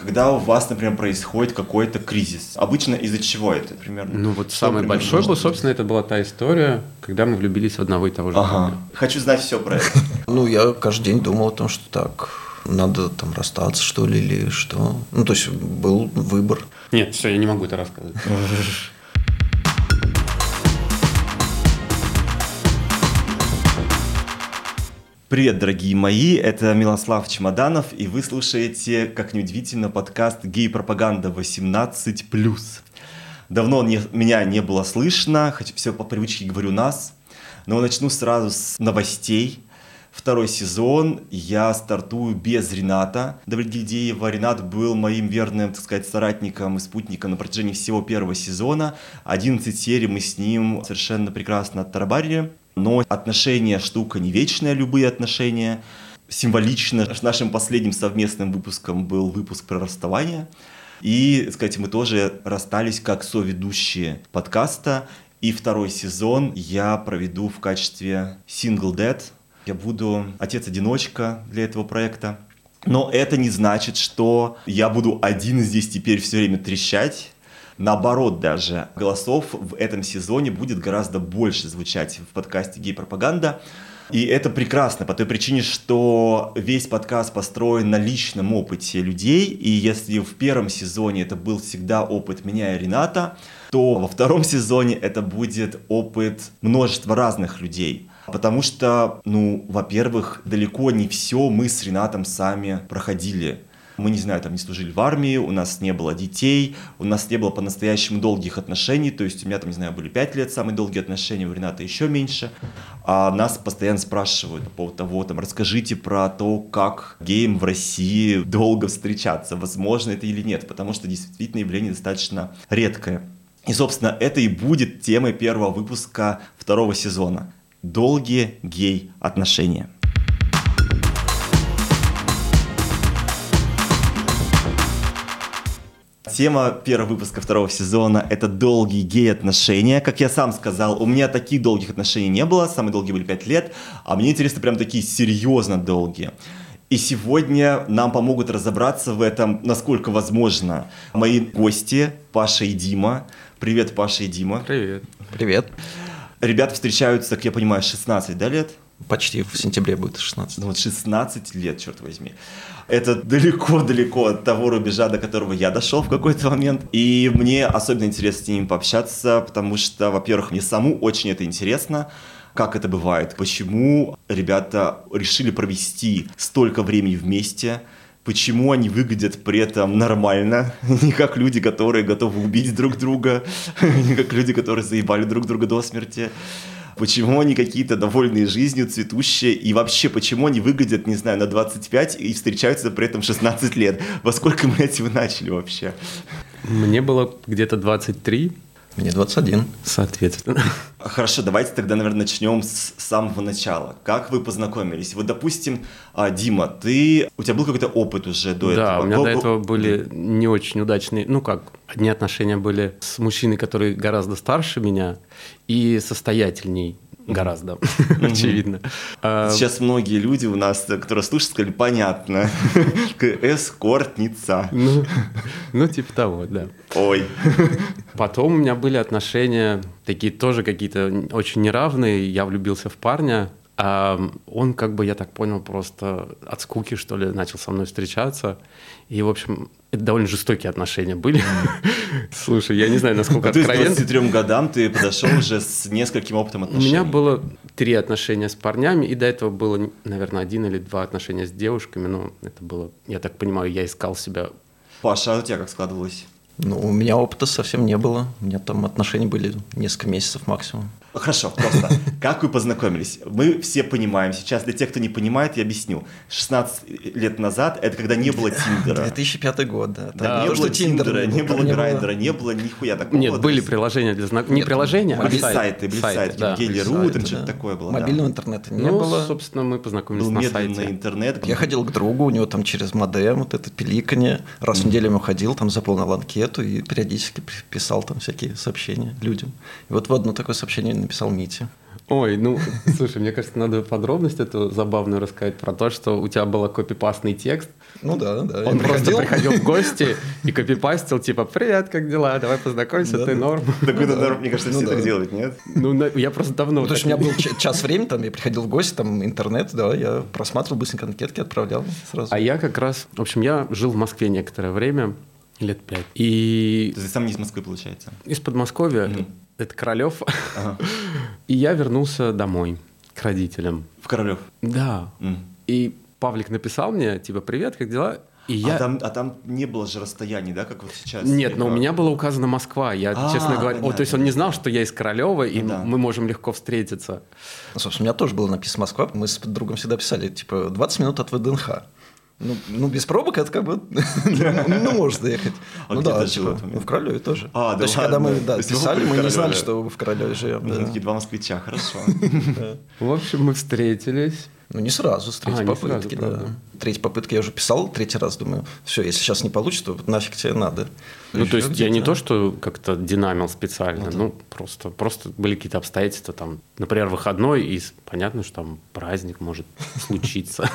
Когда у вас, например, происходит какой-то кризис, обычно из-за чего это примерно? Ну вот Что самый большой был, быть? собственно, это была та история, когда мы влюбились в одного и того же Ага. парня. Хочу знать все про это. Ну, я каждый день думал о том, что так, надо там расстаться, что ли, или что. Ну, то есть был выбор. Нет, все, я не могу это рассказывать. Привет, дорогие мои, это Милослав Чемоданов, и вы слушаете, как неудивительно, подкаст «Гей-пропаганда 18+.» Давно не- меня не было слышно, хочу все по привычке говорю нас, но начну сразу с новостей. Второй сезон я стартую без Рената Давлетгильдеева. Ренат был моим верным, так сказать, соратником и спутником на протяжении всего первого сезона. 11 серий мы с ним совершенно прекрасно оттарабарили. Но отношения штука не вечная, любые отношения. Символично нашим последним совместным выпуском был выпуск про расставание. И, сказать, мы тоже расстались как соведущие подкаста. И второй сезон я проведу в качестве single dad. Я буду отец-одиночка для этого проекта. Но это не значит, что я буду один здесь теперь все время трещать. Наоборот даже, голосов в этом сезоне будет гораздо больше звучать в подкасте «Гей-пропаганда». И это прекрасно по той причине, что весь подкаст построен на личном опыте людей. И если в первом сезоне это был всегда опыт меня и Рената, то во втором сезоне это будет опыт множества разных людей. Потому что, ну, во-первых, далеко не все мы с Ренатом сами проходили. Мы, не знаю, там не служили в армии, у нас не было детей, у нас не было по-настоящему долгих отношений, то есть у меня там, не знаю, были 5 лет самые долгие отношения, у Рената еще меньше. А нас постоянно спрашивают по поводу того, там, расскажите про то, как геям в России долго встречаться, возможно это или нет, потому что действительно явление достаточно редкое. И, собственно, это и будет темой первого выпуска второго сезона. Долгие гей-отношения. Тема первого выпуска второго сезона – это долгие гей-отношения. Как я сам сказал, у меня таких долгих отношений не было, самые долгие были 5 лет, а мне интересно прям такие серьезно долгие. И сегодня нам помогут разобраться в этом, насколько возможно, мои гости Паша и Дима. Привет, Паша и Дима. Привет. Привет. Ребята встречаются, как я понимаю, 16 да, лет? Почти в сентябре будет 16. Ну вот 16 лет, черт возьми. Это далеко-далеко от того рубежа, до которого я дошел в какой-то момент. И мне особенно интересно с ними пообщаться, потому что, во-первых, мне саму очень это интересно, как это бывает, почему ребята решили провести столько времени вместе, почему они выглядят при этом нормально, не как люди, которые готовы убить друг друга, не как люди, которые заебали друг друга до смерти. Почему они какие-то довольные жизнью, цветущие, и вообще, почему они выглядят, не знаю, на 25 и встречаются при этом 16 лет? Во сколько эти вы начали вообще? Мне было где-то 23, Мне 21. соответственно. Хорошо, давайте тогда, наверное, начнем с самого начала. Как вы познакомились? Вот, допустим, а, Дима, ты, у тебя был какой-то опыт уже до этого? Да, у меня Был- до этого были не очень удачные, ну как, одни отношения были с мужчиной, который гораздо старше меня и состоятельней гораздо, очевидно. А, Сейчас многие люди у нас, которые слушают, сказали, понятно. Эскортница. Ну, ну, типа того, да. Ой. Потом у меня были отношения такие тоже какие-то очень неравные. Я влюбился в парня, а он, как бы, я так понял, просто от скуки, что ли, начал со мной встречаться. И, в общем, это довольно жестокие отношения были. Слушай, я не знаю, насколько То есть к откровенно. 23 годам ты подошел уже с нескольким опытом У отношений. меня было три отношения с парнями, и до этого было, наверное, один или два отношения с девушками. Но это было, я так понимаю, я искал себя Паша, а у тебя как складывалось? Ну, у меня опыта совсем не было. У меня там отношения были несколько месяцев максимум. Хорошо, просто. Как вы познакомились? Мы все понимаем. Сейчас для тех, кто не понимает, я объясню. 16 лет назад, это когда не было Тиндера. 2005 год, да. Да, не то, было что Тиндера Тиндера, не было Грайдера, не было нихуя такого. Нет, были приложения для знакомых. Не приложения, а сайты. сайты, были сайты, да. Гели.ру, там что-то такое было. да. Мобильного интернета не ну, было. собственно, мы познакомились Был на медленный сайте. интернет. Я ходил к другу, у него там через модем, вот это пиликанье. Раз в неделю ему ходил, там заполнил анкету и периодически писал там всякие сообщения людям. И вот в одно такое сообщение написал Мите. Ой, ну, слушай, мне кажется, надо подробность эту забавную рассказать про то, что у тебя был копипастный текст. Ну да, да. Он просто приходил в гости и копипастил, типа, привет, как дела, давай познакомимся, Да, ты да. норм. Такой-то норм, мне кажется, Ну все да. так делают, нет? Ну, на- я просто давно... Ну, то есть у так- меня был час времени, там я приходил в гости, там интернет, да, я просматривал быстренько анкетки, отправлял сразу. А я как раз... В общем, я жил в Москве некоторое время, лет пять. И То есть ты сам не из Москвы, получается. из Подмосковья, Мгм. Это Королев, Ага. и я вернулся домой к родителям. В Королев. Да. И Павлик написал мне, типа, привет, как дела? И я... А, там, а там не было же расстояний, да, как вот сейчас? Нет, но у как? меня была указана Москва. Я, А, честно говоря, о, то есть он не знал, что я из Королева, и Ну да. мы можем легко встретиться. Ну, собственно, у меня тоже было написано Москва. Мы с другом всегда писали, типа, 20 минут от ВДНХ. Ну, ну, без пробок это как бы, ну, может доехать. А ну где да, ты жил в типа, момент? в Королеве тоже. А, да То есть, когда мы да, писали, в мы не знали, что в Королеве живем. Да. такие два москвича, хорошо. В общем, мы встретились. Ну, не сразу, с третьей А, не сразу, попытки, да. Третьей попытки я уже писал, третий раз думаю, все, если сейчас не получится, то нафиг тебе надо. Ну, то есть я не то, что как-то динамил специально, ну, просто, просто были какие-то обстоятельства, там, например, выходной, и понятно, что там праздник может случиться.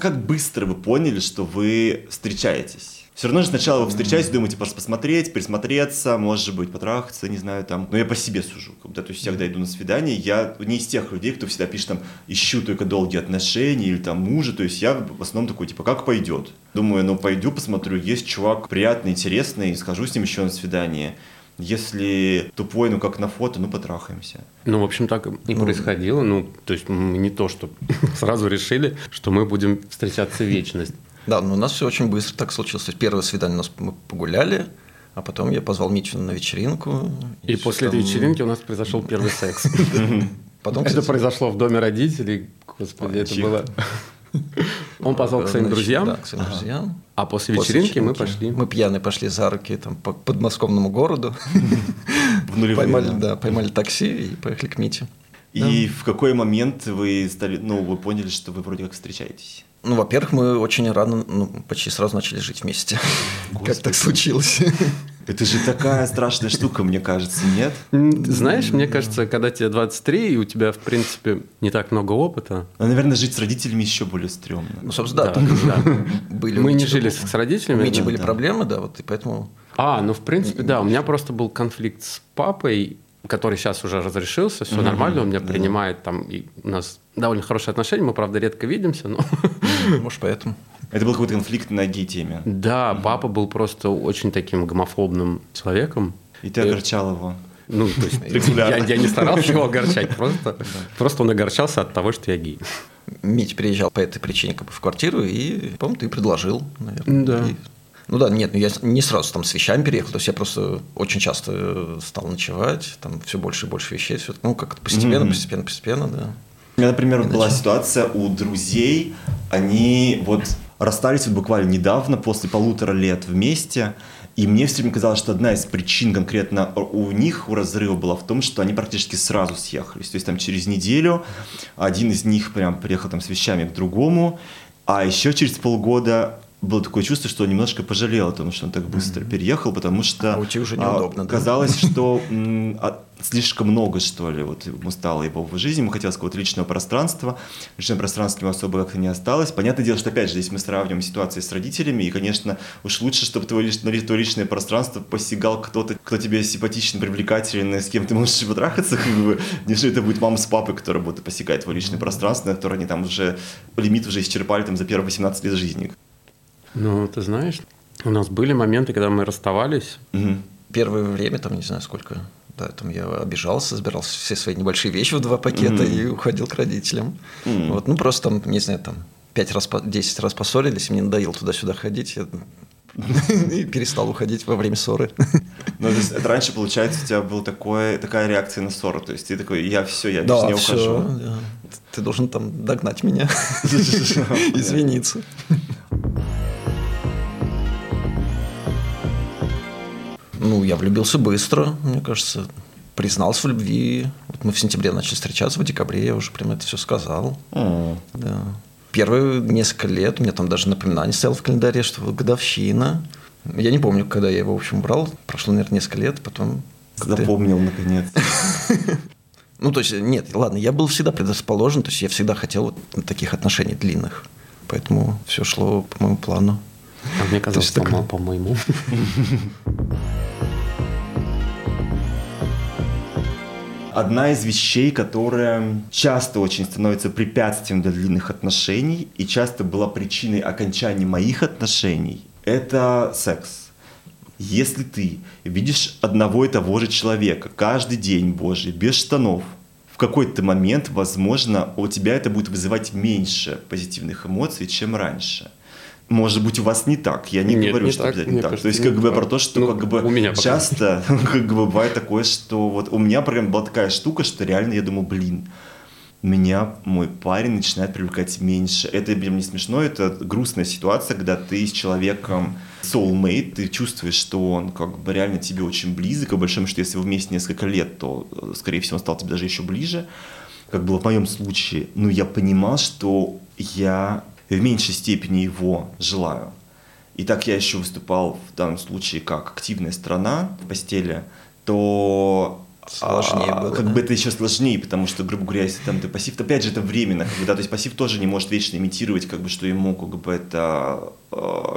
Как быстро вы поняли, что вы встречаетесь? Все равно же сначала вы встречаетесь, думаете просто посмотреть, присмотреться, может быть, потрахаться, не знаю, там. Но я по себе сужу. Когда, то есть, я когда иду на свидание, я не из тех людей, кто всегда пишет там, ищу только долгие отношения или там мужа. То есть я в основном такой, типа, как пойдет. Думаю, ну пойду, посмотрю, есть чувак приятный, интересный, схожу с ним еще на свидание. Если тупой, ну как на фото, ну потрахаемся. Ну, в общем, так и происходило. Ну, то есть не то, что сразу решили, что мы будем встречаться вечность. Да, но у нас все очень быстро так случилось. То есть первое свидание у нас мы погуляли, а потом я позвал Митю на вечеринку. И всё после этой там- вечеринки у нас произошел первый секс. Потом, Это произошло в доме родителей. Господи, это Чих. было... Он позвал к своим значит, друзьям, Да, к своим друзьям. а после После вечеринки мы пошли. Мы пьяные пошли за руки там, по подмосковному городу. Поймали, да. да, поймали такси и поехали к Мите. И в какой момент вы стали, ну, вы поняли, что вы вроде как встречаетесь? Ну, во-первых, мы очень рано, ну, почти сразу начали жить вместе. Как Господи. так случилось? Это же такая страшная штука, мне кажется, нет? Знаешь, мне кажется, когда тебе 23, и у тебя, в принципе, не так много опыта. Ну, наверное, жить с родителями еще более стрёмно. Ну, собственно, да, Да, да. были Мы у не жили с с У родителями. Мити да. были да. проблемы, да, вот и поэтому... А, ну, в принципе, да. У меня просто был конфликт с папой, который сейчас уже разрешился, все нормально, он меня да. принимает там, и у нас довольно хорошие отношения, мы, правда, редко видимся, но... Может, поэтому. Это был какой-то конфликт на гей-теме. Да, папа был просто очень таким гомофобным человеком. И ты Э, огорчал его. Ну, то есть я, я не старался его огорчать, просто, просто он огорчался от того, что я гей. Митя приезжал по этой причине как бы в квартиру, и, по-моему, ты предложил, наверное. Да. И- Ну да, нет, ну я не сразу там с вещами переехал, то есть я просто очень часто э, стал ночевать, там все больше и больше вещей, все, ну как-то постепенно, Мгм. постепенно, постепенно, да. У меня, например, Иначе. была ситуация у друзей, они вот расстались вот буквально недавно, после полутора лет вместе, и мне все время казалось, что одна из причин конкретно у них, у разрыва была в том, что они практически сразу съехались. То есть там через неделю один из них прям приехал там с вещами к другому, а еще через полгода было такое чувство, что он немножко пожалел о том, что он так быстро переехал, потому что А уже а, неудобно, да? казалось, что м, а, слишком много, что ли, вот ему стало его в жизни, ему хотелось какого-то личного пространства, личное пространство у него особо как-то не осталось. Понятное дело, что, опять же, здесь мы сравниваем ситуации с родителями, и, конечно, уж лучше, чтобы твое, на твое личное пространство посягал кто-то, кто тебе симпатичен, привлекателен, с кем ты можешь потрахаться, как бы, нежели это будет мама с папой, которые будут посягать твое личное пространство, на которое они там уже, лимит уже исчерпали там за первые 18 лет жизни. Ну, ты знаешь, у нас были моменты, когда мы расставались. Мгм. Первое время, там не знаю сколько, да, там я обижался, собирал все свои небольшие вещи в два пакета Мгм. и уходил к родителям. Мгм. Вот, ну просто там, не знаю, там пять раз, десять раз поссорились, и мне надоело туда-сюда ходить, я и перестал уходить во время ссоры. Ну, то есть это раньше, получается, у тебя была такое, такая реакция на ссору. То есть ты такой, я все, я Да, не ухожу. да. Ты должен там догнать меня, извиниться. Ну, я влюбился быстро, мне кажется. Признался в любви. Вот мы в сентябре начали встречаться, в декабре я уже прям это все сказал. М. Да. Первые несколько лет у меня там даже напоминание стояло в календаре, что годовщина. Я не помню, когда я его, в общем, брал. Прошло, наверное, несколько лет, потом... Запомнил, наконец. Ну, то есть, нет, ладно, я был всегда предрасположен, то есть я всегда хотел вот таких отношений длинных. Поэтому все шло по моему плану. А мне казалось, такое- по- по-моему. Одна из вещей, которая часто очень становится препятствием для длинных отношений и часто была причиной окончания моих отношений, это секс. Если ты видишь одного и того же человека каждый день, боже, без штанов, в какой-то момент, возможно, у тебя это будет вызывать меньше позитивных эмоций, чем раньше. Может быть, у вас не так. Я не Нет, говорю, не что так. обязательно так. кажется, То есть, как бы про то, что Ну, как бы у меня часто как бы бывает такое, что вот у меня прям была такая штука, что реально я думал, блин, меня мой парень начинает привлекать меньше. Это прям не смешно, это грустная ситуация, когда ты с человеком soulmate, ты чувствуешь, что он как бы реально тебе очень близок, и большому счету, если вы вместе несколько лет, то, э, скорее всего, он стал тебе даже еще ближе, как было в моем случае. Ну, я понимал, что я в меньшей степени его желаю. И так я еще выступал в данном случае как активная сторона в постели, то Сложнее а, было, как да? бы это еще сложнее, потому что, грубо говоря, если там ты пассив, то опять же это временно, как бы, да, то есть пассив тоже не может вечно имитировать, как бы, что ему как бы это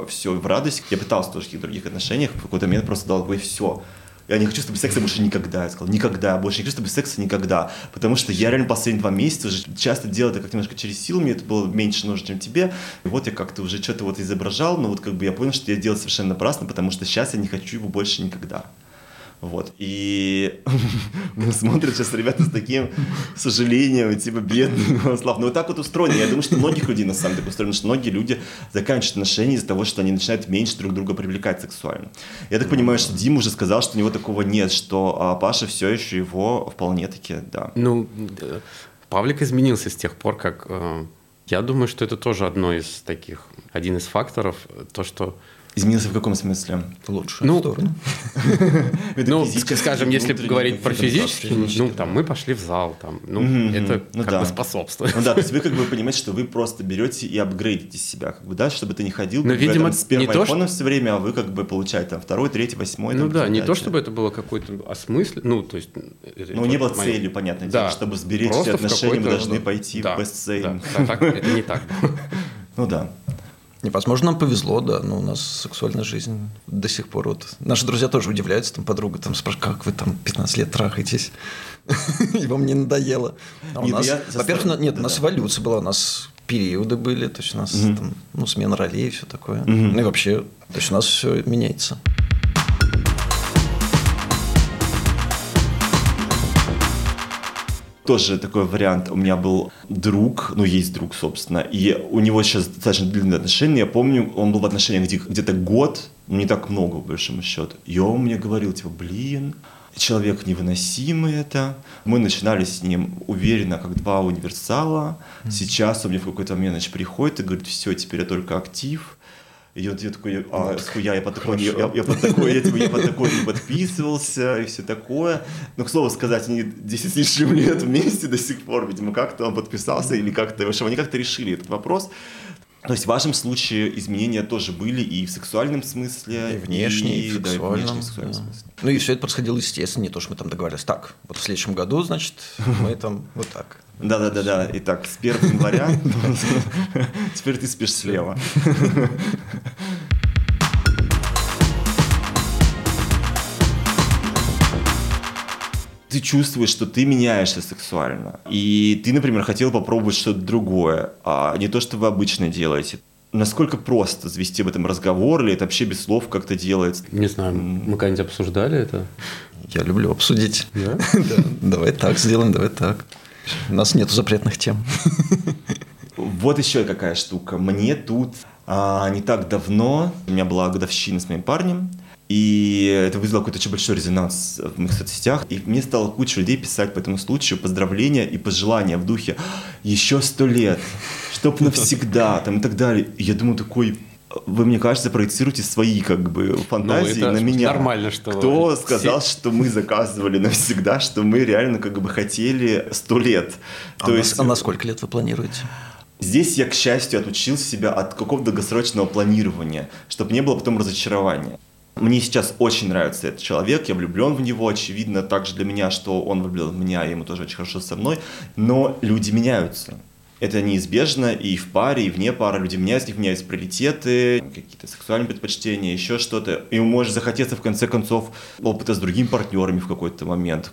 все в радость. Я пытался тоже в каких-то других отношениях, в какой-то момент просто дал бы все. Я не хочу с тобой секса больше никогда. Я сказал, никогда, больше не хочу с тобой секса никогда. Потому что я реально последние два месяца уже часто делал это как немножко через силу, мне это было меньше нужно, чем тебе. И вот я как-то уже что-то вот изображал, но вот как бы я понял, что я делал совершенно напрасно, потому что сейчас я не хочу его больше никогда. Вот. И смотрят сейчас ребята с таким сожалением, типа, бедный Слав. Ну, вот так вот устроено. Я думаю, что многих людей на самом деле устроено, что многие люди заканчивают отношения из-за того, что они начинают меньше друг друга привлекать сексуально. Я так понимаю, что Дима уже сказал, что у него такого нет, что а Паша все еще его вполне таки, да. Ну, Павлик изменился с тех пор, как... э, Я думаю, что это тоже одно из таких, один из факторов, то, что Изменился в каком смысле? В лучшую Ну, сторону. Ну, скажем, если говорить про физически, ну, там, мы пошли в зал, там, ну, это ну как да. бы способствует. Ну да, то есть вы как бы понимаете, что вы просто берете и апгрейдите себя, как бы, да, чтобы ты не ходил Но, как бы, видимо, там, с первым айфоном все время, а вы как бы получаете там второй, третий, восьмой. Ну там, да, не то, чтобы это было какой-то осмыслен, ну, то есть... Ну, не было целью, понятное дело, чтобы сберечь все отношения, мы должны пойти да, в бестселлинг. да, да, это не так. Ну да. Невозможно, нам повезло, да, но у нас сексуальная жизнь до сих пор вот. Наши друзья тоже удивляются, там подруга там спрашивает, как вы там 15 лет трахаетесь? И вам не надоело. А во-первых, нет, у нас эволюция была, у нас периоды были, то есть у нас там, ну, смена ролей и все такое. Ну и вообще, то есть у нас все меняется. Тоже такой вариант. У меня был друг, ну, есть друг, собственно, и у него сейчас достаточно длинные отношения. Я помню, он был в отношениях где- где-то год, ну, не так много, по большому счету. И он мне говорил, типа, блин, человек невыносимый это. Мы начинали с ним уверенно, как два универсала. Сейчас он мне в какой-то момент значит, приходит и говорит, все, теперь я только актив. И вот я такой, а схуя, я под такой, не- я, я под такой, я, типа, я под такой не подписывался и все такое. Но, к слову сказать, они 10 с лишним лет вместе до сих пор, видимо, как-то он подписался или как-то, в общем, они как-то решили этот вопрос. То есть в вашем случае изменения тоже были и в сексуальном смысле, И внешне, и в да, и внешне, и в сексуальном да. смысле. Ну и все это происходило естественно, не то, что мы там договаривались. Так, вот в следующем году, значит, мы там вот так. Да, да, да, да. Итак, с 1 января теперь ты спишь слева. Ты чувствуешь, что ты меняешься сексуально. И ты, например, хотел попробовать что-то другое, а не то, что вы обычно делаете. Насколько просто завести об этом разговор, или это вообще без слов как-то делается? Не знаю, мы когда-нибудь обсуждали это? Я люблю обсудить. Да? Да, Давай так сделаем, давай так. У нас нет запретных тем. Вот еще какая штука. Мне тут а, не так давно, у меня была годовщина с моим парнем, и это вызвало какой-то очень большой резонанс в моих соцсетях. И мне стало куча людей писать по этому случаю поздравления и пожелания в духе «еще сто лет», «чтоб навсегда», там и так далее. И я думаю, такой, вы, мне кажется, проецируете свои как бы фантазии Ну, это на меня. нормально, что Кто все- сказал, что мы заказывали навсегда, что мы реально как бы хотели сто лет? А, на, а на сколько лет вы планируете? Здесь я, к счастью, отучил себя от какого-то долгосрочного планирования, чтобы не было потом разочарования. Мне сейчас очень нравится этот человек, я влюблен в него, очевидно, также для меня, что он влюблен в меня, и ему тоже очень хорошо со мной, но люди меняются. Это неизбежно и в паре, и вне пары. Люди меняются, у них меняются приоритеты, какие-то сексуальные предпочтения, еще что-то. И может захотеться, в конце концов, опыта с другими партнерами в какой-то момент.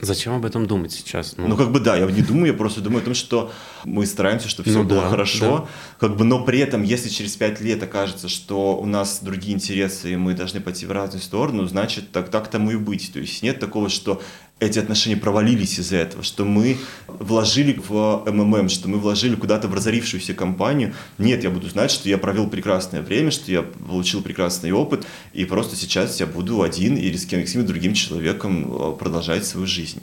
Зачем об этом думать сейчас? Ну, ну как бы да, я не думаю, я просто думаю о том, что мы стараемся, чтобы все ну, было да, хорошо, да. как бы, но при этом, если через пять лет окажется, что у нас другие интересы, и мы должны пойти в разную сторону, значит, так, так тому и быть. То есть нет такого, что эти отношения провалились из-за этого, что мы вложили в МММ, что мы вложили куда-то в разорившуюся компанию. Нет, я буду знать, что я провел прекрасное время, что я получил прекрасный опыт, и просто сейчас я буду один или с кем-нибудь другим человеком э, продолжать свою жизнь.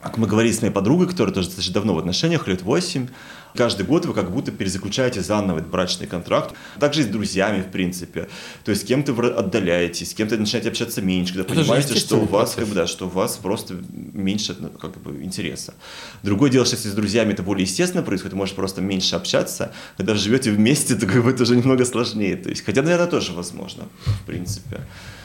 Как мы говорили с моей подругой, которая тоже достаточно давно в отношениях, лет 8, каждый год вы как будто перезаключаете заново этот брачный контракт. Также и с друзьями, в принципе. То есть с кем-то вы отдаляетесь, с кем-то начинаете общаться меньше, когда Это понимаете, что у вас, как бы, да, что у вас просто меньше ну, как бы, интереса. Другое дело, что если с друзьями это более естественно происходит, может просто меньше общаться. Когда живете вместе, то как бы это уже немного сложнее. То есть, хотя, наверное, тоже возможно, в принципе.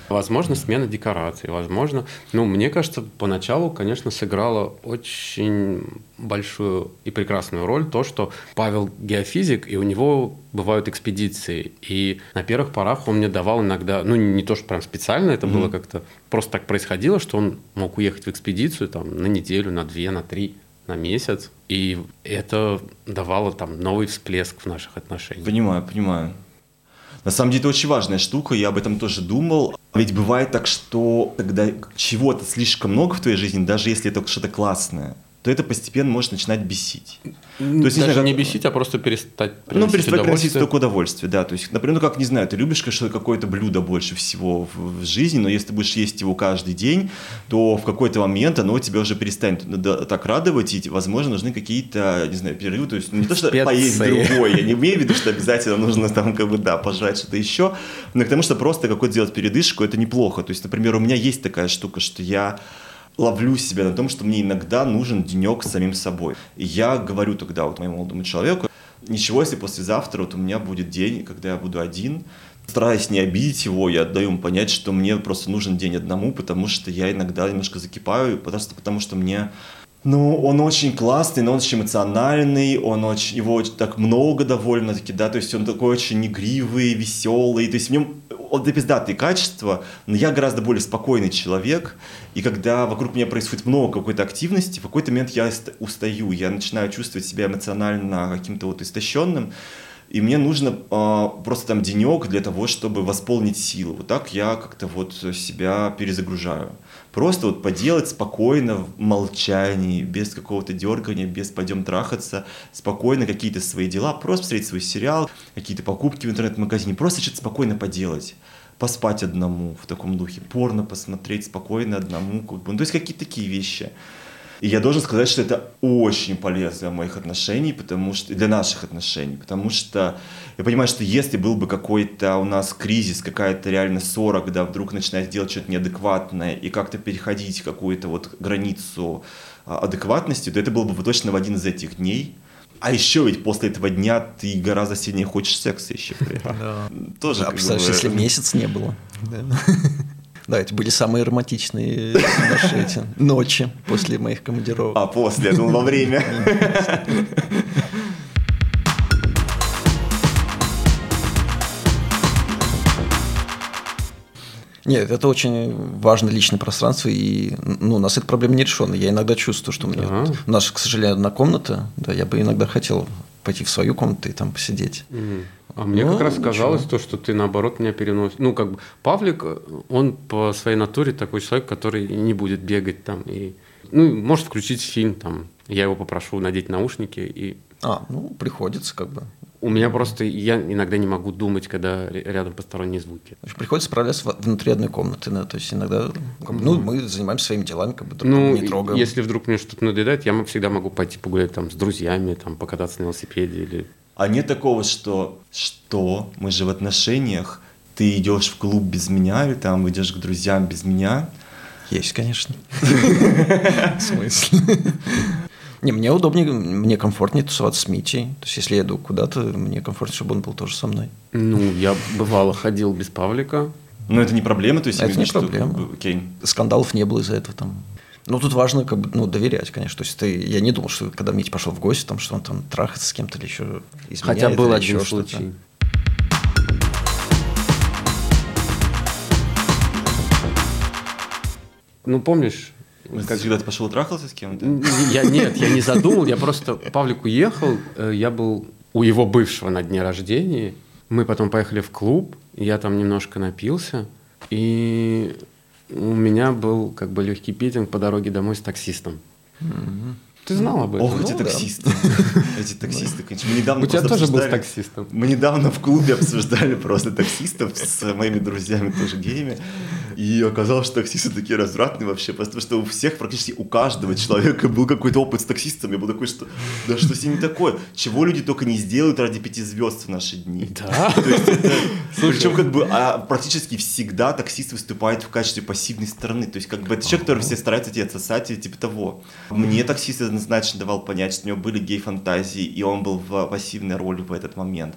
Возможно, смена декораций, возможно. Ну, мне кажется, поначалу, конечно, сыграло очень большую и прекрасную роль то, что Павел геофизик, и у него бывают экспедиции. И на первых порах он мне давал иногда, ну, не то, что прям специально, это mm-hmm. было как-то просто так происходило, что он мог уехать в экспедицию там на неделю, на две, на три на месяц, и это давало там новый всплеск в наших отношениях. Понимаю, понимаю. На самом деле это очень важная штука, я об этом тоже думал. Ведь бывает так, что когда чего-то слишком много в твоей жизни, даже если это что-то классное, то это постепенно может начинать бесить. То есть, Даже не, знаю, не бесить, а просто перестать приносить Ну, перестать приносить только удовольствие, да. То есть, например, ну как, не знаю, ты любишь, конечно, какое-то блюдо больше всего в, в жизни, но если ты будешь есть его каждый день, то в какой-то момент оно тебя уже перестанет так радовать, и, возможно, нужны какие-то, не знаю, перерывы. То есть, не то, что Специи. поесть другое, я не имею в виду, что обязательно нужно там, как бы, да, пожрать что-то еще, но к тому, что просто какой-то делать передышку, это неплохо. То есть, например, у меня есть такая штука, что я ловлю себя на том, что мне иногда нужен денек с самим собой. И я говорю тогда вот моему молодому человеку, ничего, если послезавтра вот у меня будет день, когда я буду один, стараясь не обидеть его, я отдаю ему понять, что мне просто нужен день одному, потому что я иногда немножко закипаю, просто потому что мне ну, он очень классный, но он очень эмоциональный, он очень, его так много довольно-таки, да, то есть он такой очень игривый, веселый, то есть в нем он пиздатые качества, но я гораздо более спокойный человек, и когда вокруг меня происходит много какой-то активности, в какой-то момент я устаю, я начинаю чувствовать себя эмоционально каким-то вот истощенным, и мне нужно э, просто там денек для того, чтобы восполнить силы. Вот так я как-то вот себя перезагружаю. Просто вот поделать спокойно, в молчании, без какого-то дергания, без пойдем трахаться, спокойно какие-то свои дела, просто посмотреть свой сериал, какие-то покупки в интернет-магазине, просто что-то спокойно поделать поспать одному в таком духе, порно посмотреть спокойно одному, как бы. ну, то есть какие-то такие вещи. И я должен сказать, что это очень полезно для моих отношений, потому что для наших отношений, потому что я понимаю, что если был бы какой-то у нас кризис, какая-то реально ссора, когда вдруг начинает делать что-то неадекватное и как-то переходить какую-то вот границу а, адекватности, то это было бы точно в один из этих дней. А еще ведь после этого дня ты гораздо сильнее хочешь секса еще при этом. Да. Тоже представляешь, если месяц не было. Да, это были самые романтичные наши эти ночи после моих командировок. А после, я думал, во время. Нет, это очень важное личное пространство, и ну, у нас эта проблема не решена. Я иногда чувствую, что у меня... Ага. У нас, к сожалению, одна комната, да, я бы иногда хотел пойти в свою комнату и там посидеть. А мне ну, как раз казалось то, что ты наоборот меня переносишь. Ну, как бы Павлик, он по своей натуре такой человек, который не будет бегать там и ну, может включить фильм там. Я его попрошу надеть наушники и. А, ну, приходится как бы. У меня просто, я иногда не могу думать, когда рядом посторонние звуки. Приходится справляться внутри одной комнаты, да, то есть иногда, как бы, ну, мы занимаемся своими делами, как бы друг ну, не трогаем. если вдруг мне что-то надоедает, я всегда могу пойти погулять там с друзьями, там покататься на велосипеде или... А нет такого, что, что мы же в отношениях, ты идешь в клуб без меня или там идешь к друзьям без меня. Есть, конечно. В смысле? Не, мне удобнее, мне комфортнее тусоваться с Митей. То есть, если я иду куда-то, мне комфортнее, чтобы он был тоже со мной. Ну, я бывало ходил без Павлика. Но это не проблема, то есть... Это не что, проблема. Окей. Скандалов не было из-за этого там. Ну, тут важно, как бы, ну, доверять, конечно. То есть, ты, я не думал, что когда Митя пошел в гости, там, что он там трахается с кем-то или еще изменяет. Хотя был один еще что-то. случай. Ну, помнишь, Как... Когда ты пошел трахался с кем-то? Я, нет, я не задумал, я просто... Павлик уехал, э, я был у его бывшего на дне рождения. Мы потом поехали в клуб, я там немножко напился, и у меня был как бы легкий питинг по дороге домой с таксистом. Ты знал об этом? Ох, эти Ну, да. таксисты. Эти таксисты, конечно. Мы недавно У тебя просто тоже был таксистом? Мы недавно в клубе обсуждали просто таксистов с моими друзьями, тоже геями. И оказалось, что таксисты такие развратные вообще, потому что у всех, практически у каждого человека был какой-то опыт с таксистом. Я был такой, что да что с ними такое? Чего люди только не сделают ради пяти звезд в наши дни. Да. То есть это- Причем как бы а практически всегда таксист выступает в качестве пассивной стороны. То есть как бы это человек, который все стараются тебе отсосать и типа того. Мне таксист однозначно давал понять, что у него были гей-фантазии, и он был в пассивной роли в этот момент.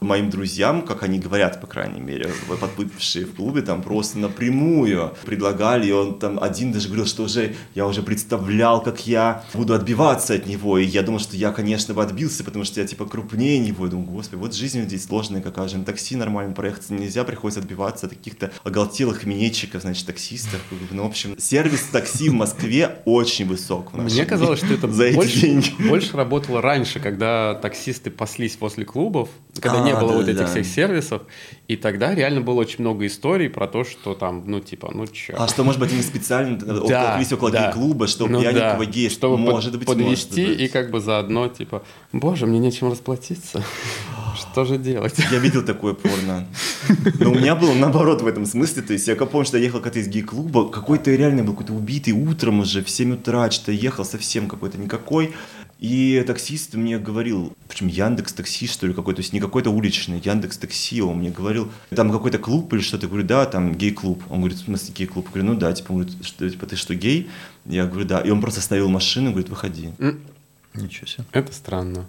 Моим друзьям, как они говорят, по крайней мере, подвыпившие в клубе, там просто напрямую предлагали, и он там один даже говорил, что уже я уже представлял, как я буду отбиваться от него, и я думал, что я, конечно, бы отбился, потому что я типа крупнее него, и думаю, господи, вот жизнь здесь сложная какая же, на такси нормально проехаться нельзя, приходится отбиваться от каких-то оголтелых минетчиков, значит, таксистов, ну, в общем, сервис такси в Москве очень высок. Мне казалось, что это больше, больше работало раньше, когда таксисты паслись возле клубов, когда А, не было вот этих всех сервисов, и тогда реально было очень много историй про то, что там, ну типа, ну чё. А что, может быть, они специально Да, толклись около да. гей-клуба, чтобы Ну пьяненького да, гея, чтобы под- может быть, подвести может быть. и как бы заодно типа, боже, мне нечем расплатиться, что же делать? Я видел такое порно. Но у меня было наоборот в этом смысле. То есть я помню, что я ехал когда-то из гей-клуба, какой-то реально был какой-то убитый утром уже, в 7 утра, что-то ехал совсем какой-то никакой. И таксист мне говорил, причем Яндекс Такси, что ли, какой-то, то есть не какой-то уличный, Яндекс Такси, он мне говорил, там какой-то клуб или что-то, я говорю, да, там гей-клуб. Он говорит, в смысле гей-клуб? Я говорю, ну да, типа, он говорит, что, типа, ты что, гей? Я говорю, да. И он просто остановил машину и говорит, выходи. Ничего себе. Это странно.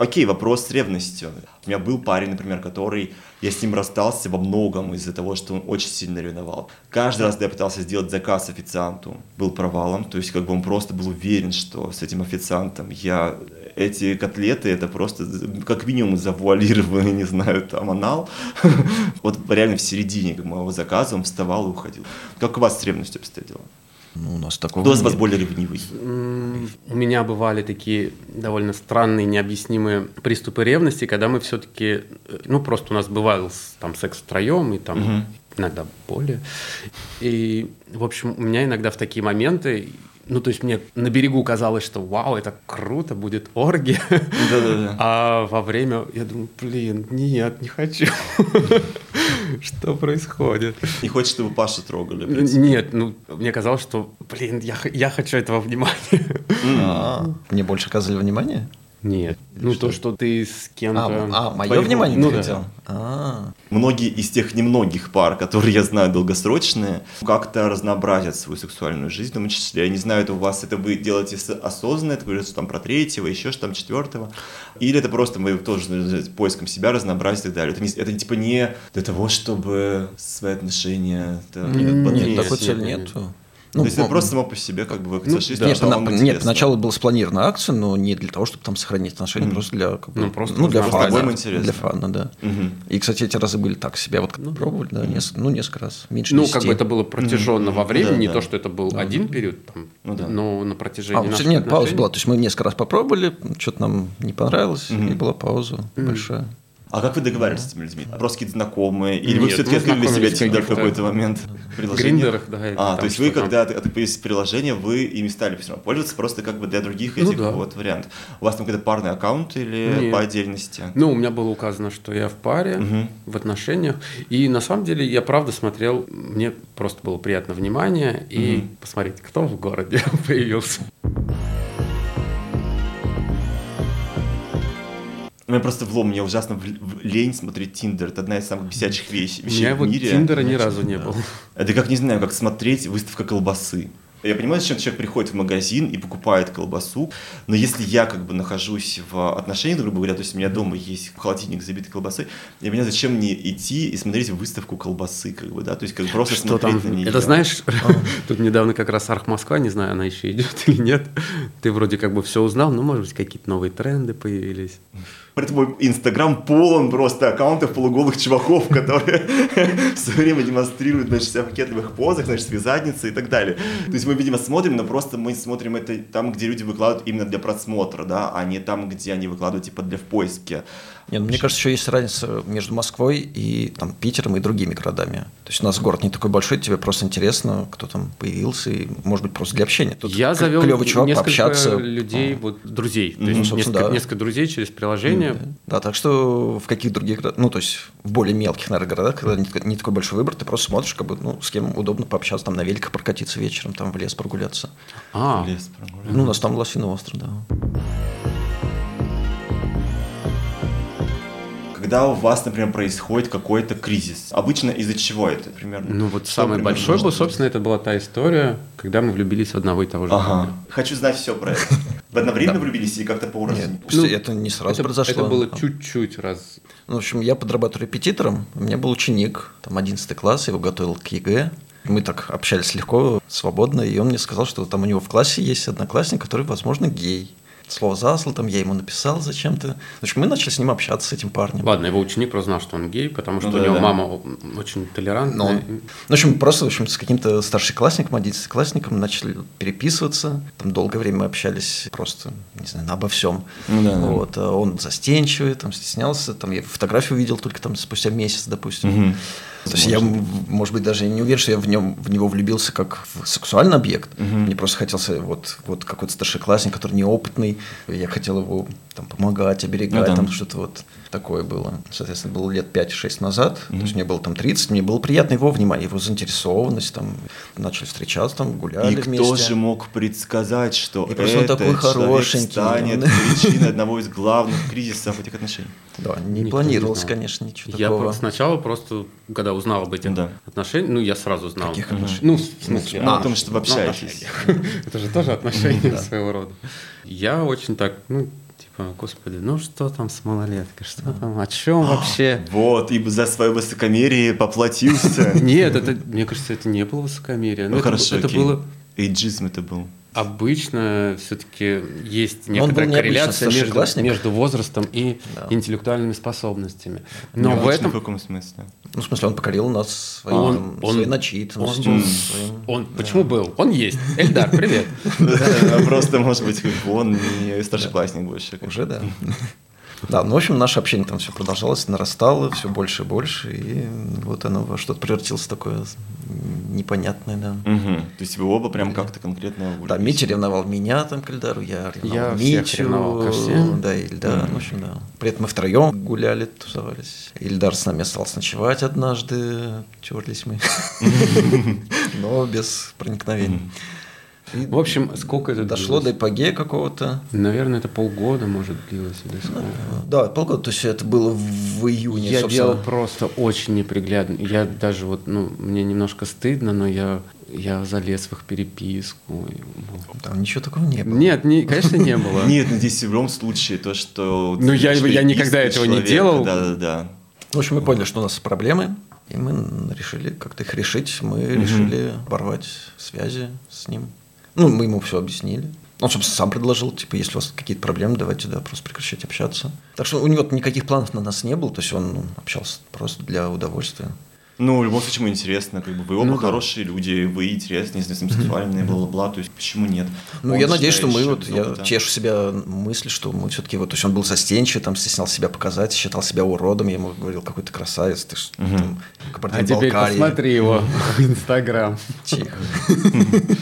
Окей, вопрос с ревностью. У меня был парень, например, который, я с ним расстался во многом из-за того, что он очень сильно ревновал. Каждый раз, когда я пытался сделать заказ официанту, был провалом. То есть, как бы он просто был уверен, что с этим официантом я эти котлеты, это просто как минимум завуалированный, не знаю, там анал. Вот реально в середине моего заказа он вставал и уходил. Как у вас с ревностью обстоят дела? Ну, у нас такого Кто из вас более ревнивый? У меня бывали такие довольно странные, необъяснимые приступы ревности, когда мы все-таки, ну просто у нас бывал там секс втроем и там Мгм. иногда более. И, в общем, у меня иногда в такие моменты, ну то есть мне на берегу казалось, что вау, это круто, будет оргия. Да-да-да. А во время я думаю, блин, нет, не хочу. Что происходит? Не хочешь, чтобы Пашу трогали? принципе? Нет, ну, мне казалось, что, блин, я, я хочу этого внимания. А, Мне больше оказывали внимание? Нет. Ну, то, что ты с А, кем-то... а, мое Твоего- внимание ну ты да. А, Многие из тех немногих пар, которые я знаю долгосрочные, как-то разнообразят свою сексуальную жизнь, в том числе. Я не знаю, это у вас это вы делаете осознанно, это говорится там про третьего, еще что там четвертого, или это просто мы тоже ну, поиском себя, разнообразия и так далее. Это, не, это типа не для того, чтобы свои отношения... там, Нет, Нет, такой цели нет, нету. То есть это ну, просто само по себе как бы вы Ну, сошлись, да, Нет, пона- нет, поначалу была спланирована акция, но не для того, чтобы там сохранить отношения, Мгм. просто для как бы, Ну, просто ну, для разнообразие. фана. Интересно. Для фана, да. Мгм. И, кстати, эти разы были так себе. Вот как пробовали, да, нес- ну, несколько раз. Меньше Ну, 10. как бы это было протяженно во времени, Да, не да. то, что это был один период, там, Ну да. но на протяжении А, вот, нет, пауза отношений- была. То есть мы несколько раз попробовали, что-то нам не понравилось, Мгм. и была пауза большая. А как вы договаривались с этими людьми? Просто какие-то знакомые? Или вы все-таки мы открыли для себя Тиндер в какой-то момент? Приложение? Гриндерах, да. А, то есть вы, когда это появились приложения, вы ими стали все равно пользоваться просто как бы для других Ну этих да. вот вариантов. У вас там какой-то парный аккаунт или Нет. по отдельности? Ну, у меня было указано, что я в паре, в отношениях. И на самом деле я правда смотрел, мне просто было приятно внимание и посмотреть, кто в городе появился. Меня просто влом, мне ужасно лень смотреть Тиндер. Это одна из самых бесячих вещей, У вещей меня в вот мире. Тиндера ни разу не Да. было. Это как, не знаю, как смотреть выставка колбасы. Я понимаю, зачем человек приходит в магазин и покупает колбасу, но если я как бы нахожусь в отношениях, грубо говоря, то есть у меня дома есть холодильник забитый колбасой, я понимаю, зачем мне идти и смотреть выставку колбасы, как бы, да, то есть как бы просто Что там? смотреть на нее. Это знаешь, тут недавно как раз Арх Москва, не знаю, она еще идет или нет. Ты вроде как бы все узнал, но может быть какие-то новые тренды появились. Поэтому мой Инстаграм полон просто аккаунтов полуголых чуваков, которые все время демонстрируют, значит, себя в кокетливых позах, значит, свои задницы и так далее. То есть мы, видимо, смотрим, но просто мы смотрим это там, где люди выкладывают именно для просмотра, да, а не там, где они выкладывают, типа, для в поиске. Нет, ну, мне кажется, еще есть разница между Москвой и там, Питером и другими городами. То есть у нас город не такой большой, тебе просто интересно, кто там появился, и, может быть, просто для общения. Тут Я завел чувак, несколько пообщаться. людей, вот друзей, то Ну, есть собственно, несколько, да. несколько друзей через приложение. Да, так что в каких других городах, ну, то есть в более мелких, наверное, городах, когда не, не такой большой выбор, ты просто смотришь, как бы, ну, с кем удобно пообщаться, там на великах прокатиться вечером, там в лес прогуляться. А, Лес прогулял. Ну, у нас там Лосиный остров, да. Когда у вас, например, происходит какой-то кризис, обычно из-за чего это примерно? ну вот Что самый примерно большой был, быть? собственно, это была та история, когда мы влюбились в одного и того же. Ага. Хочу знать все про это. Вы одновременно влюбились или как-то по уровню? Нет, Ну, это не сразу Это, произошло. это было чуть-чуть раз. Ну, в общем, я подрабатываю репетитором. У меня был ученик, там, 11 класс, я его готовил к ЕГЭ. Мы так общались легко, свободно, и он мне сказал, что там у него в классе есть одноклассник, который, возможно, гей. Слово за слово, там я ему написал зачем-то. В общем, мы начали с ним общаться, с этим парнем. Ладно, его ученик просто знал, что он гей, потому что Ну у да, него да. мама очень толерантная. Но он- в общем, просто, в общем, с каким-то старшеклассником, одиннадцатиклассником начали переписываться. Там долгое время мы общались просто, не знаю, обо всем. Ну да, да. вот. а Он застенчивый, там, стеснялся. Там, я фотографию увидел только там спустя месяц, допустим. Мгм. То есть я, может быть, даже не уверен, что я в, нем, в него влюбился как в сексуальный объект. Мгм. Мне просто хотелся вот, вот какой-то старшеклассник, который неопытный. Я хотел его там, помогать, оберегать, Ну да. там что-то вот такое было. Соответственно, было лет 5-6 назад. То есть мне было там 30, мне было приятно его внимание, его заинтересованность. Там, начали встречаться, там, гуляли И кто вместе. же мог предсказать, что И просто он такой хорошенький. станет причиной одного из главных кризисов этих отношений? Да, не Никто планировалось, не конечно, ничего Я такого. просто сначала просто, когда узнал об этих Да. отношениях, ну, я сразу знал. Каких Мгм. отношениях? Ну, в смысле... Ну, а, о том, что вы ну, общаетесь. Это же тоже отношения своего рода. Я очень так, ну, типа, господи, ну что там с малолеткой, что там, о чем вообще? Вот, и за свое высокомерие поплатился. Нет, это, мне кажется, это не было высокомерие. Ну хорошо, это было Эйджизм это был. Обычно все-таки есть Но он был некоторая необычно корреляция между, между возрастом и Да. интеллектуальными способностями. Но в этом В каком смысле? Ну, в смысле, он покорил нас своей, Он- он- своей начитанностью. он- своим- он почему был? Он есть. Эльдар, привет. Да, Просто, может быть, он не старшеклассник больше. Уже, да. Да, ну, в общем, наше общение там все продолжалось, нарастало, все больше и больше, и вот оно во что-то превратилось в такое непонятное, да. Мгм. То есть вы оба прям как-то конкретно Да, влюбились? Митя ревновал меня там к Ильдару, я ревновал Я Митю, ревновал ко всем. да, Ильдар, в общем, да. При этом мы втроем гуляли, тусовались. Ильдар с нами остался ночевать однажды, терлись мы, но без проникновения. И В общем, сколько это дошло до длилось? эпогея какого-то. Наверное, это полгода, может, длилось или сколько. Да, полгода, то есть это было в июне, Я собственно. делал просто очень неприглядно. Я даже вот, ну, мне немножко стыдно, но я, я залез в их переписку. и, ну. Там ничего такого не было. Нет, не, конечно, не было. Нет, ну здесь в любом случае то, что... Ну, я- я никогда этого не делал. Да-да-да. В общем, мы поняли, что у нас проблемы, и мы решили как-то их решить. Мы решили оборвать связи с ним. Ну, мы ему все объяснили. Он, собственно, сам предложил, типа, если у вас какие-то проблемы, давайте, да, просто прекращать общаться. Так что у него никаких планов на нас не было, то есть он ну, общался просто для удовольствия. Ну, в любом случае, ему интересно, как бы вы оба Ну да. хорошие люди, вы интересные, если сексуальные, бла-бла-бла, то есть почему нет? Ну, Он я надеюсь, что мы вот, я тешу себя мысль, что мы все-таки вот, то есть он был застенчивый, там стеснял себя показать, считал себя уродом, я ему говорил, какой ты красавец, ты ж там, А Кабардино-Балкарии». теперь посмотри его в Инстаграм. Тихо.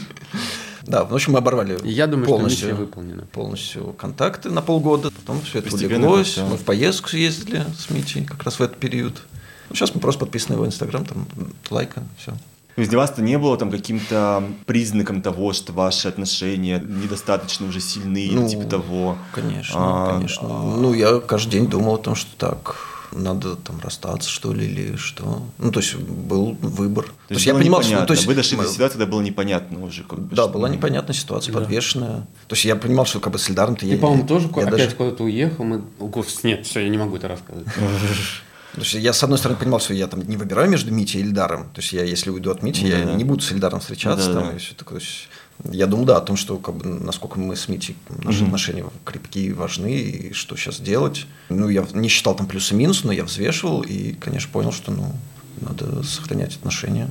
Да, в общем, мы оборвали Я думаю, что полностью, миссия выполнена. полностью контакты на полгода. Потом все это улеглось. Мы в поездку съездили с Митей как раз в этот период. Ну, сейчас мы просто подписаны его Инстаграм, там лайкаем, все. То есть для вас-то не было там каким-то признаком того, что ваши отношения недостаточно уже сильны, Ну, или типа того? Конечно, А, конечно. а. Ну, я каждый день думал о том, что так, надо там расстаться, что ли, или что. Ну, то есть был выбор. То есть, было непонятно. Вы дошли до мы- ситуации, когда было непонятно уже. Как бы, Да, что- была непонятная ситуация, Да. подвешенная. То есть я понимал, что как бы с Эльдаром-то Ты, я... по-моему, тоже я опять даже- куда-то уехал. Мы... Господи, нет, все, я не могу это рассказывать. То есть я, с одной стороны, понимал, что я там не выбираю между Митей и Эльдаром. То есть я, если уйду от Мити, я Да-да. не буду с Эльдаром встречаться. Да-да. Там, и всё такое. То есть я думал, да, о том, что как бы, насколько мы с Митей, наши Мгм. отношения крепкие и важны, и что сейчас делать. Ну, я не считал там плюс и минус, но я взвешивал и, конечно, понял, что ну, надо сохранять отношения.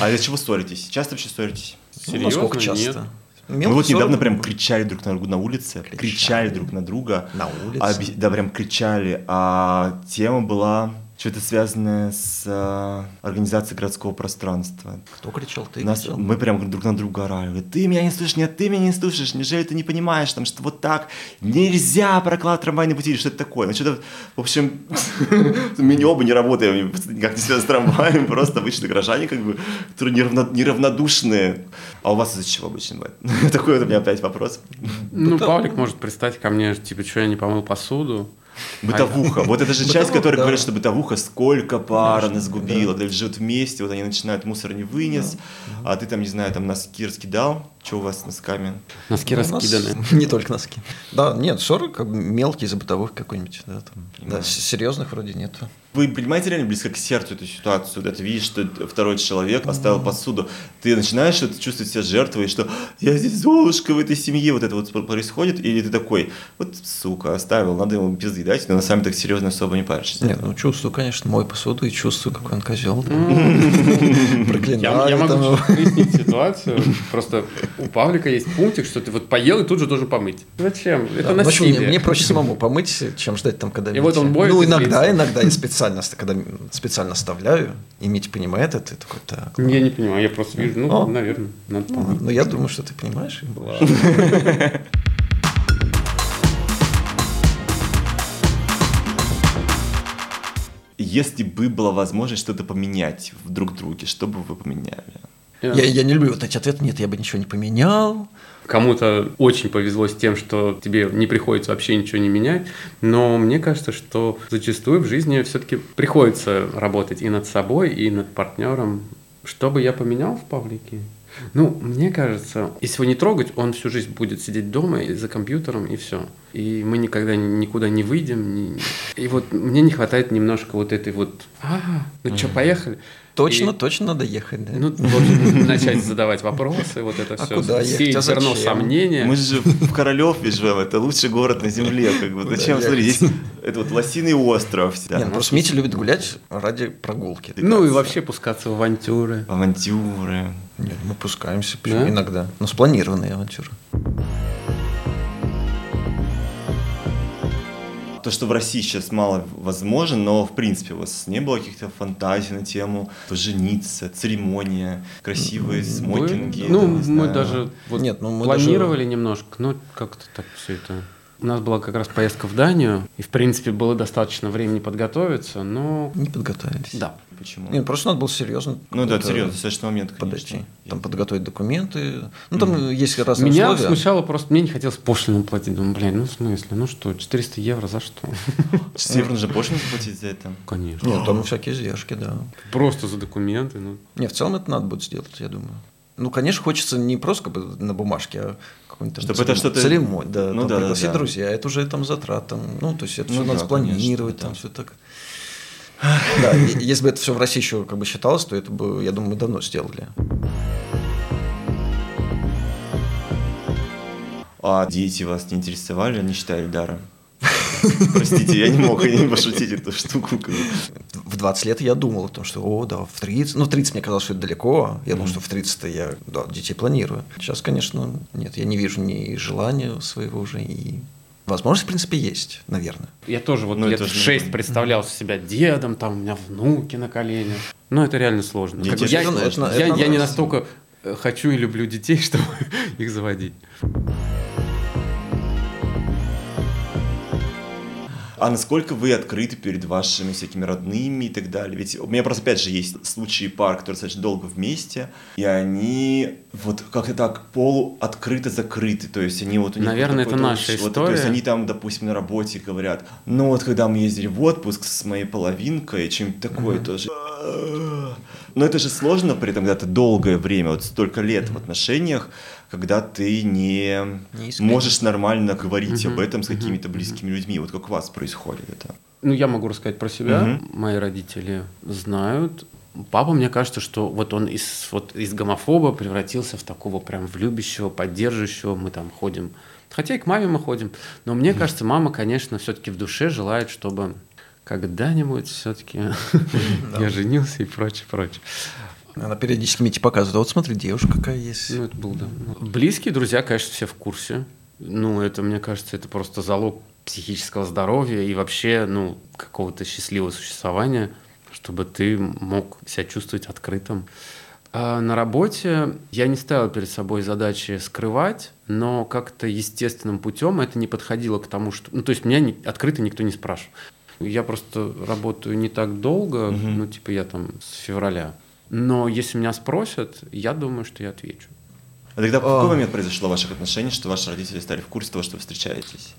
А из-за чего ссоритесь? Часто вообще ссоритесь? Ну, Серьезно? насколько Нет. часто? Мы Мелкие вот недавно ссоры прям кричали друг на друга на улице, кричали, Кричали. друг на друга. на улице. Обе- да, прям кричали. А тема была что-то связанное с а, организацией городского пространства. Кто кричал? Ты Нас- кричал? мы прям друг на друга орали. Ты меня не слышишь, нет, ты меня не слышишь. Неужели ты не понимаешь, там, что вот так нельзя прокладывать трамвайные пути или что-то такое? Ну, что-то, в общем, мы не оба не работаем, никак не связано с трамваем, просто обычные горожане, как бы, которые неравно- неравнодушные. А у вас из-за чего обычно бывает? Такой вот у меня опять вопрос. Ну, Павлик может пристать ко мне, типа, что я не помыл посуду. Бытовуха. Вот это же часть, которая говорит, что бытовуха сколько пар она Конечно, сгубила, когда живут вместе, вот они начинают, мусор не вынес, а ты там, не знаю, там носки раскидал, что у вас с носками? Носки нас раскиданы. Не только носки. Да, нет, ссоры как мелкие из-за бытовых какой-нибудь. Да, серьезных вроде нет. Вы принимаете реально близко к сердцу эту ситуацию, когда ты видишь, что второй человек оставил посуду, ты начинаешь что-то чувствовать себя жертвой, что я здесь Золушка в этой семье, вот это вот происходит, или ты такой, вот сука, оставил, надо ему пизды дать, но на самом деле так серьезно особо не паришься. Нет, ну чувствую, конечно, мой посуду и чувствую, какой он козел. Я, Проклинаю. я могу прояснить ситуацию. Просто у Павлика есть пунктик, что ты вот поел и тут же должен помыть. Зачем? Это мне, насилие. мне проще самому помыть, чем ждать там, когда И вот он Ну, иногда, иногда я специально, оста- когда специально оставляю, и Митя понимает это, и такой, так. Я не понимаю, я просто вижу, ну, О. наверное, надо Ну, помыть. ну, я думаю, что ты понимаешь. Если бы была возможность что-то поменять в друг друге, что бы вы поменяли? Я, я не люблю вот эти ответы, нет, я бы ничего не поменял. Кому-то очень повезло с тем, что тебе не приходится вообще ничего не менять, но мне кажется, что зачастую в жизни все-таки приходится работать и над собой, и над партнером. Что бы я поменял в Павлике? Ну, мне кажется, если его не трогать, он всю жизнь будет сидеть дома и за компьютером, и все. И мы никогда ни- никуда не выйдем. ни- И вот мне не хватает немножко вот этой вот... А, ну что, поехали? Точно, И- точно надо ехать, да. Ну, в общем, начать задавать вопросы, вот это А все. куда ехать? А зерно сомнения. Мы же в Королеве живем, это лучший город на земле, как бы. Зачем, смотри, здесь это вот лосиный остров. да. Не, ну, просто Митя любит гулять ради прогулки. Ну и вообще пускаться в авантюры. Авантюры. Нет, мы пускаемся почему Да? иногда. Но спланированные авантюры. То, что в России сейчас мало возможно, но в принципе у вас не было каких-то фантазий на тему пожениться, церемония, красивые смокинги. Ну, мы знаю. даже вот Нет, ну, мы планировали немножко, но как-то так все это. У нас была как раз поездка в Данию, и в принципе было достаточно времени подготовиться, но Не подготовились. да. Почему? Нет, просто надо было серьезно. ну да, серьезно, достаточно момент, Подойти. конечно. Там подготовить документы. Ну, там есть разные Меня условия. смущало просто, мне не хотелось пошлину платить. Думаю, блин, ну в смысле, ну что, 400 евро за что? 4 евро нужно пошлину заплатить за это. Конечно. Нет, там всякие издержки, да. Просто за документы, ну. Не, в целом это надо будет сделать, я думаю. Ну, конечно, хочется не просто как бы на бумажке, а какой-нибудь там Чтобы это что-то- церемонь, да, Ну там да, да, пригласить да. друзья, это уже там затрат, там, ну, то есть это Ну все надо да, спланировать, конечно, там да. все так. Да, если бы это все в России еще как бы считалось, то это бы, я думаю, мы давно сделали. А дети вас не интересовали, не считали дара? Простите, я не мог не пошутить эту штуку. В 20 лет я думал о том, что, о, да, в 30, ну, в 30 мне казалось, что это далеко, я думал, что в 30-то я, да, детей планирую. Сейчас, конечно, нет, я не вижу ни желания своего уже, и возможность, в принципе, есть, наверное. Я тоже вот Ну, лет это в же 6 представлял себя дедом, там у меня внуки на коленях. Но это реально сложно. Как бы я, сложно. Это- я- это я надо не настолько э, хочу и люблю детей, чтобы их заводить. А насколько вы открыты перед вашими всякими родными и так далее? Ведь у меня просто, опять же, есть случаи пар, которые достаточно долго вместе, и они вот как-то так полуоткрыто закрыты, то есть они вот у них Наверное, это наша вот, история. То есть они там, допустим, на работе говорят, ну вот когда мы ездили в отпуск с моей половинкой, чем-то такое тоже. Но это же сложно при этом, когда ты долгое время, вот столько лет в отношениях, когда ты не, Не можешь нормально говорить об этом с какими-то близкими людьми. Вот как у вас происходит это? Ну, я могу рассказать про себя. Мои родители знают. Папа, мне кажется, что вот он из, вот из гомофоба превратился в такого прям в любящего, поддерживающего. Мы там ходим. Хотя и к маме мы ходим. Но мне кажется, мама, конечно, все-таки в душе желает, чтобы когда-нибудь все-таки я женился и прочее, прочее. Она периодически Мите показывает, «А вот смотри, девушка какая есть. Ну, это было, да. Близкие друзья, конечно, все в курсе. Ну, это, мне кажется, это просто залог психического здоровья и вообще, ну, какого-то счастливого существования, чтобы ты мог себя чувствовать открытым. А на работе я не ставил перед собой задачи скрывать, но как-то естественным путем это не подходило к тому, что... Ну, то есть меня не- открыто никто не спрашивал. Я просто работаю не так долго, Мгм. ну, типа я там с февраля. Но если меня спросят, я думаю, что я отвечу. А тогда в какой А. момент произошло в ваших отношениях, что ваши родители стали в курсе того, что вы встречаетесь?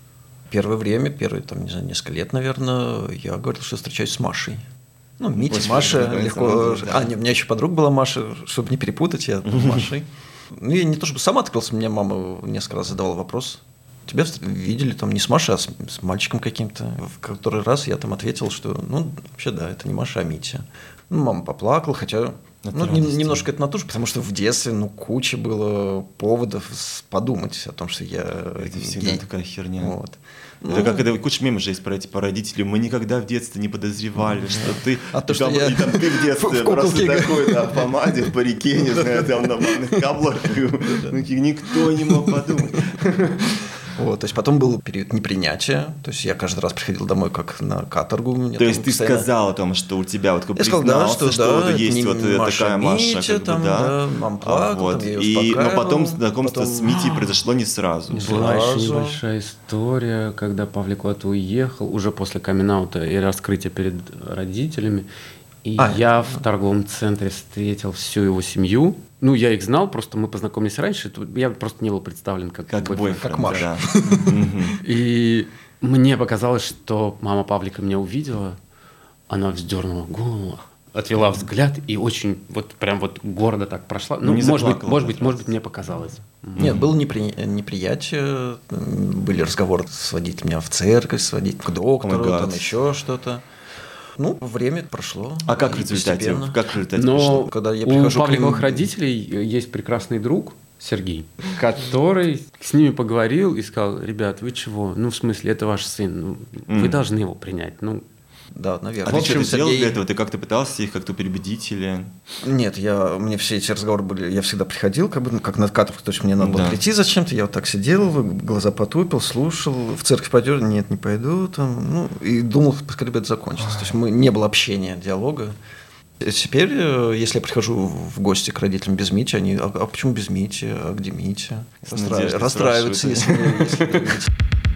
Первое время, первые, там, не знаю, несколько лет, наверное, я говорил, что встречаюсь с Машей. Ну, Митя, Очень Маша, легко. да. А, не, у меня еще подруга была Маша, чтобы не перепутать, я с Машей. Ну, я не то чтобы сам открылся, мне мама несколько раз задавала вопрос. Тебя видели там не с Машей, а с, с мальчиком каким-то. В который раз я там ответил, что, ну, вообще, да, это не Маша, а Митя. Ну, мама поплакала, хотя ну, нем- Натуральность. немножко это натуж, потому что в детстве, ну, куча было поводов подумать о том, что я Это всегда гей. такая херня. Вот. Это Ну, как это куча мемов же есть про эти по родителям. Мы никогда в детстве не подозревали, что ты. А то, что я там ты в детстве в просто такой, да, помаде, в парике, не знаю, там на банных каблах. Ну, Никто не мог подумать. Вот, то есть потом был период непринятия, то есть я каждый раз приходил домой как на каторгу. меня То есть ты постоянно- сказал о том, что у тебя вот как Я сказал, да, признался, что, да, вот есть не вот Маша такая Маша, Митя, как бы, там, да. да, мам А, плакала, вот. там И, но потом знакомство потом- с Митей произошло не сразу. Была еще Сразу. небольшая история, когда Павлик куда-то уехал, уже после камин и раскрытия перед родителями. И А, я это- в торговом центре встретил всю его семью. Ну, я их знал, просто мы познакомились раньше. Я просто не был представлен как, Как бойфренд. Как Маша. да. И мне показалось, что мама Павлика меня увидела, она вздернула голову, отвела взгляд и очень вот прям вот гордо так прошла. Ну, Не может быть, может быть, может быть, мне показалось. Нет, было непри- неприятие, были разговоры сводить меня в церковь, сводить к доктору, Oh там еще что-то. Ну, время прошло. А как в результате? Как в результате Но пошло? Когда я у прихожу к Павликовых ним- родителей есть прекрасный друг Сергей, который с ними поговорил и сказал, ребят, вы чего? Ну, в смысле, это ваш сын, ну, вы Мгм. должны его принять. Ну, Да, А наверное. ты В что-то общем, сделал для Сергей- этого? Ты как-то пытался их как-то переубедить или... Нет, я, мне все эти разговоры были, я всегда приходил, как бы, ну, как на каторгу, то есть мне надо было Да. прийти зачем-то, я вот так сидел, глаза потупил, слушал, в церковь пойдешь, нет, не пойду, там, ну, и думал, поскорее это закончилось. То есть мы, не было общения, диалога. И Теперь, э, если я прихожу в гости к родителям без Мити, они, а, а почему без Мити, а где Митя? С Расстра- Расстраиваются, если, если.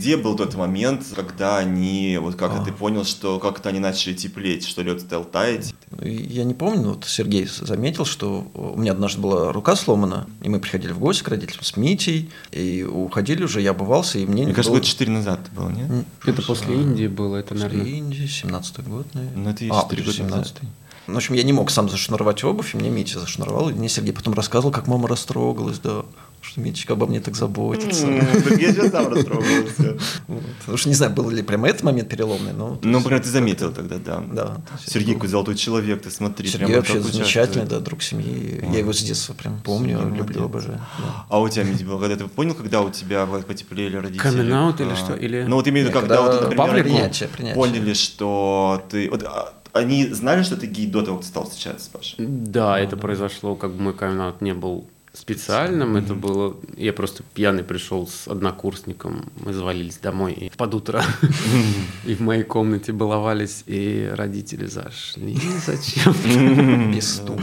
Где был тот момент, когда они, вот как А. ты понял, что как-то они начали теплеть, что лед стал таять? Я не помню, но вот Сергей заметил, что у меня однажды была рука сломана, и мы приходили в гости к родителям с Митей, и уходили уже, я обувался, и мне... Мне кажется, было- год 4 назад это было, нет? Это после Индии было, это, После наверное... Индии, 17-й год, наверное. Ну, это и а, 4 года 17 назад. Ну, в общем, я не мог сам зашнуровать обувь, и мне Митя зашнуровал, и мне Сергей потом рассказывал, как мама растрогалась, да, что Митечка обо мне так заботится. Так я сейчас сам растрогался. Вот. Потому что не знаю, был ли прямо этот момент переломный, но... Ну, есть например, ты заметил тогда, да. Да. Сергей, какой золотой человек, ты смотри. Сергей прям вообще замечательный, да, друг семьи. Я его с детства прям помню, Сергей люблю, обожаю. да. А у тебя, Митя, когда ты понял, когда у тебя потеплели родители? Камин-аут или А, что? Или- Ну, вот именно Нет, когда, когда вот, например, поняли, что ты... Вот, а, они знали, что ты гей до того, как ты стал встречаться с Пашей? Да, это произошло, как бы мой камин не был специальным, это было... Я просто пьяный пришел с однокурсником, мы завалились домой и под утро, и в моей комнате баловались, и родители зашли. Зачем? Без стука.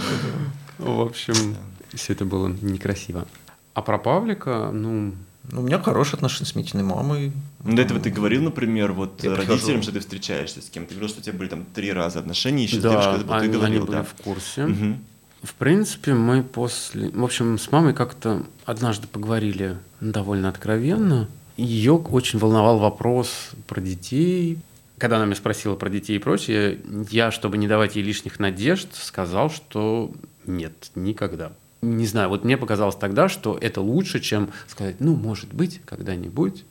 В общем, все это было некрасиво. А про Павлика, ну, Ну, у меня хорошие отношения с Митиной мамой. Ну, до этого ты говорил, например, вот Я родителям, прихожу. что ты встречаешься с кем-то. Ты говорил, что у тебя были там три раза отношения еще с да, девушкой, вот ты они, говорил, они были да. в курсе. Мгм. В принципе, мы после... В общем, с мамой как-то однажды поговорили довольно откровенно. Ее очень волновал вопрос про детей. Когда она меня спросила про детей и прочее, я, чтобы не давать ей лишних надежд, сказал, что нет, никогда. Не знаю, вот мне показалось тогда, что это лучше, чем сказать, ну, может быть, когда-нибудь.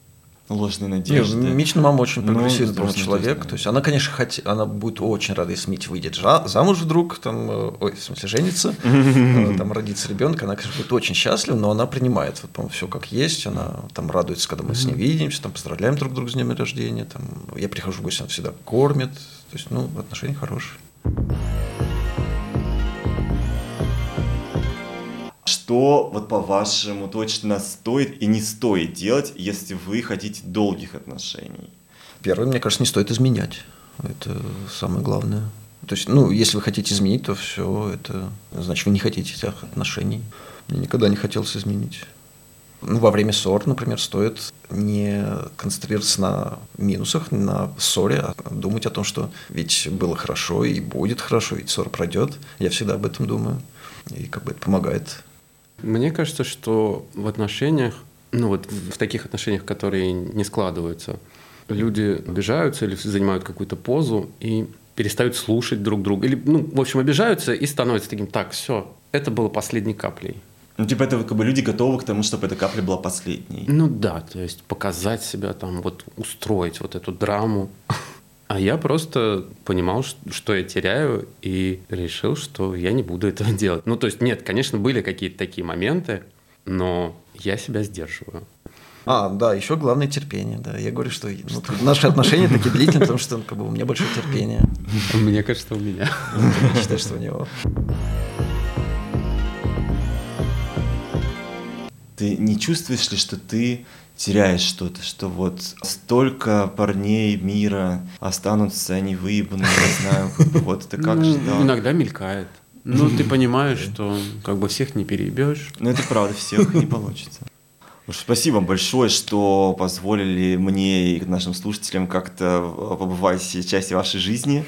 Ложные Не, надежды. Митина мама очень Ну, прогрессивный здорово, человек. То есть она, конечно, хоте- она будет очень рада, если Митя выйдет жа- замуж вдруг, там, э, ой, в смысле, женится, э, там родится ребенок, она, конечно, будет очень счастлива, но она принимает, вот, по все как есть, она там радуется, когда мы с ней видимся, там поздравляем друг друга с днем рождения, там, я прихожу в гости, она всегда кормит, то есть, ну, отношения хорошие. Что, вот по-вашему, точно стоит и не стоит делать, если вы хотите долгих отношений? Первое, мне кажется, не стоит изменять. Это самое главное. То есть, ну, если вы хотите изменить, то все это значит, вы не хотите этих отношений. Мне никогда не хотелось изменить. Ну, во время ссор, например, стоит не концентрироваться на минусах, на ссоре, а думать о том, что ведь было хорошо и будет хорошо, ведь ссора пройдет. Я всегда об этом думаю. И как бы это помогает. Мне кажется, что в отношениях, ну вот в таких отношениях, которые не складываются, люди обижаются или занимают какую-то позу и перестают слушать друг друга. Или, ну, в общем, обижаются и становятся таким, так, все, это было последней каплей. Ну, типа, это как бы люди готовы к тому, чтобы эта капля была последней. Ну да, то есть показать себя там, вот устроить вот эту драму. А я просто понимал, что я теряю, и решил, что я не буду этого делать. Ну, то есть, нет, конечно, были какие-то такие моменты, но я себя сдерживаю. А, да, еще главное терпение. Да. Я говорю, что ну, наши отношения такие длительные, потому что ну, как бы, у меня большое терпение. Мне кажется, у меня. Я считаю, что у него. Ты не чувствуешь ли, что ты теряешь что-то, что вот столько парней мира останутся, они выебанные, не знаю, вот ты как Ну, ждал. Иногда мелькает. Ну, ты понимаешь, что как бы всех не переебешь. Но это правда, всех не получится. Уж спасибо большое, что позволили мне и нашим слушателям как-то э, побывать частью вашей жизни.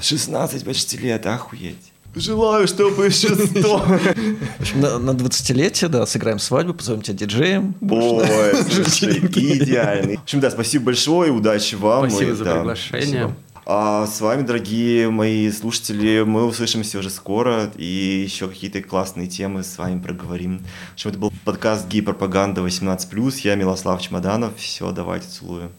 16 почти лет, охуеть. Желаю, чтобы еще 100. В общем, на, на 20-летие, да, сыграем свадьбу, позовем тебя диджеем. Ой, слушай, идеальный. В общем, да, спасибо большое, удачи вам. Спасибо И, за да, приглашение. спасибо. А с вами, дорогие мои слушатели, мы услышимся уже скоро и еще какие-то классные темы с вами проговорим. В общем, это был подкаст «Гей-пропаганда 18+.» Я Милослав Чемоданов. Все, давайте, целую.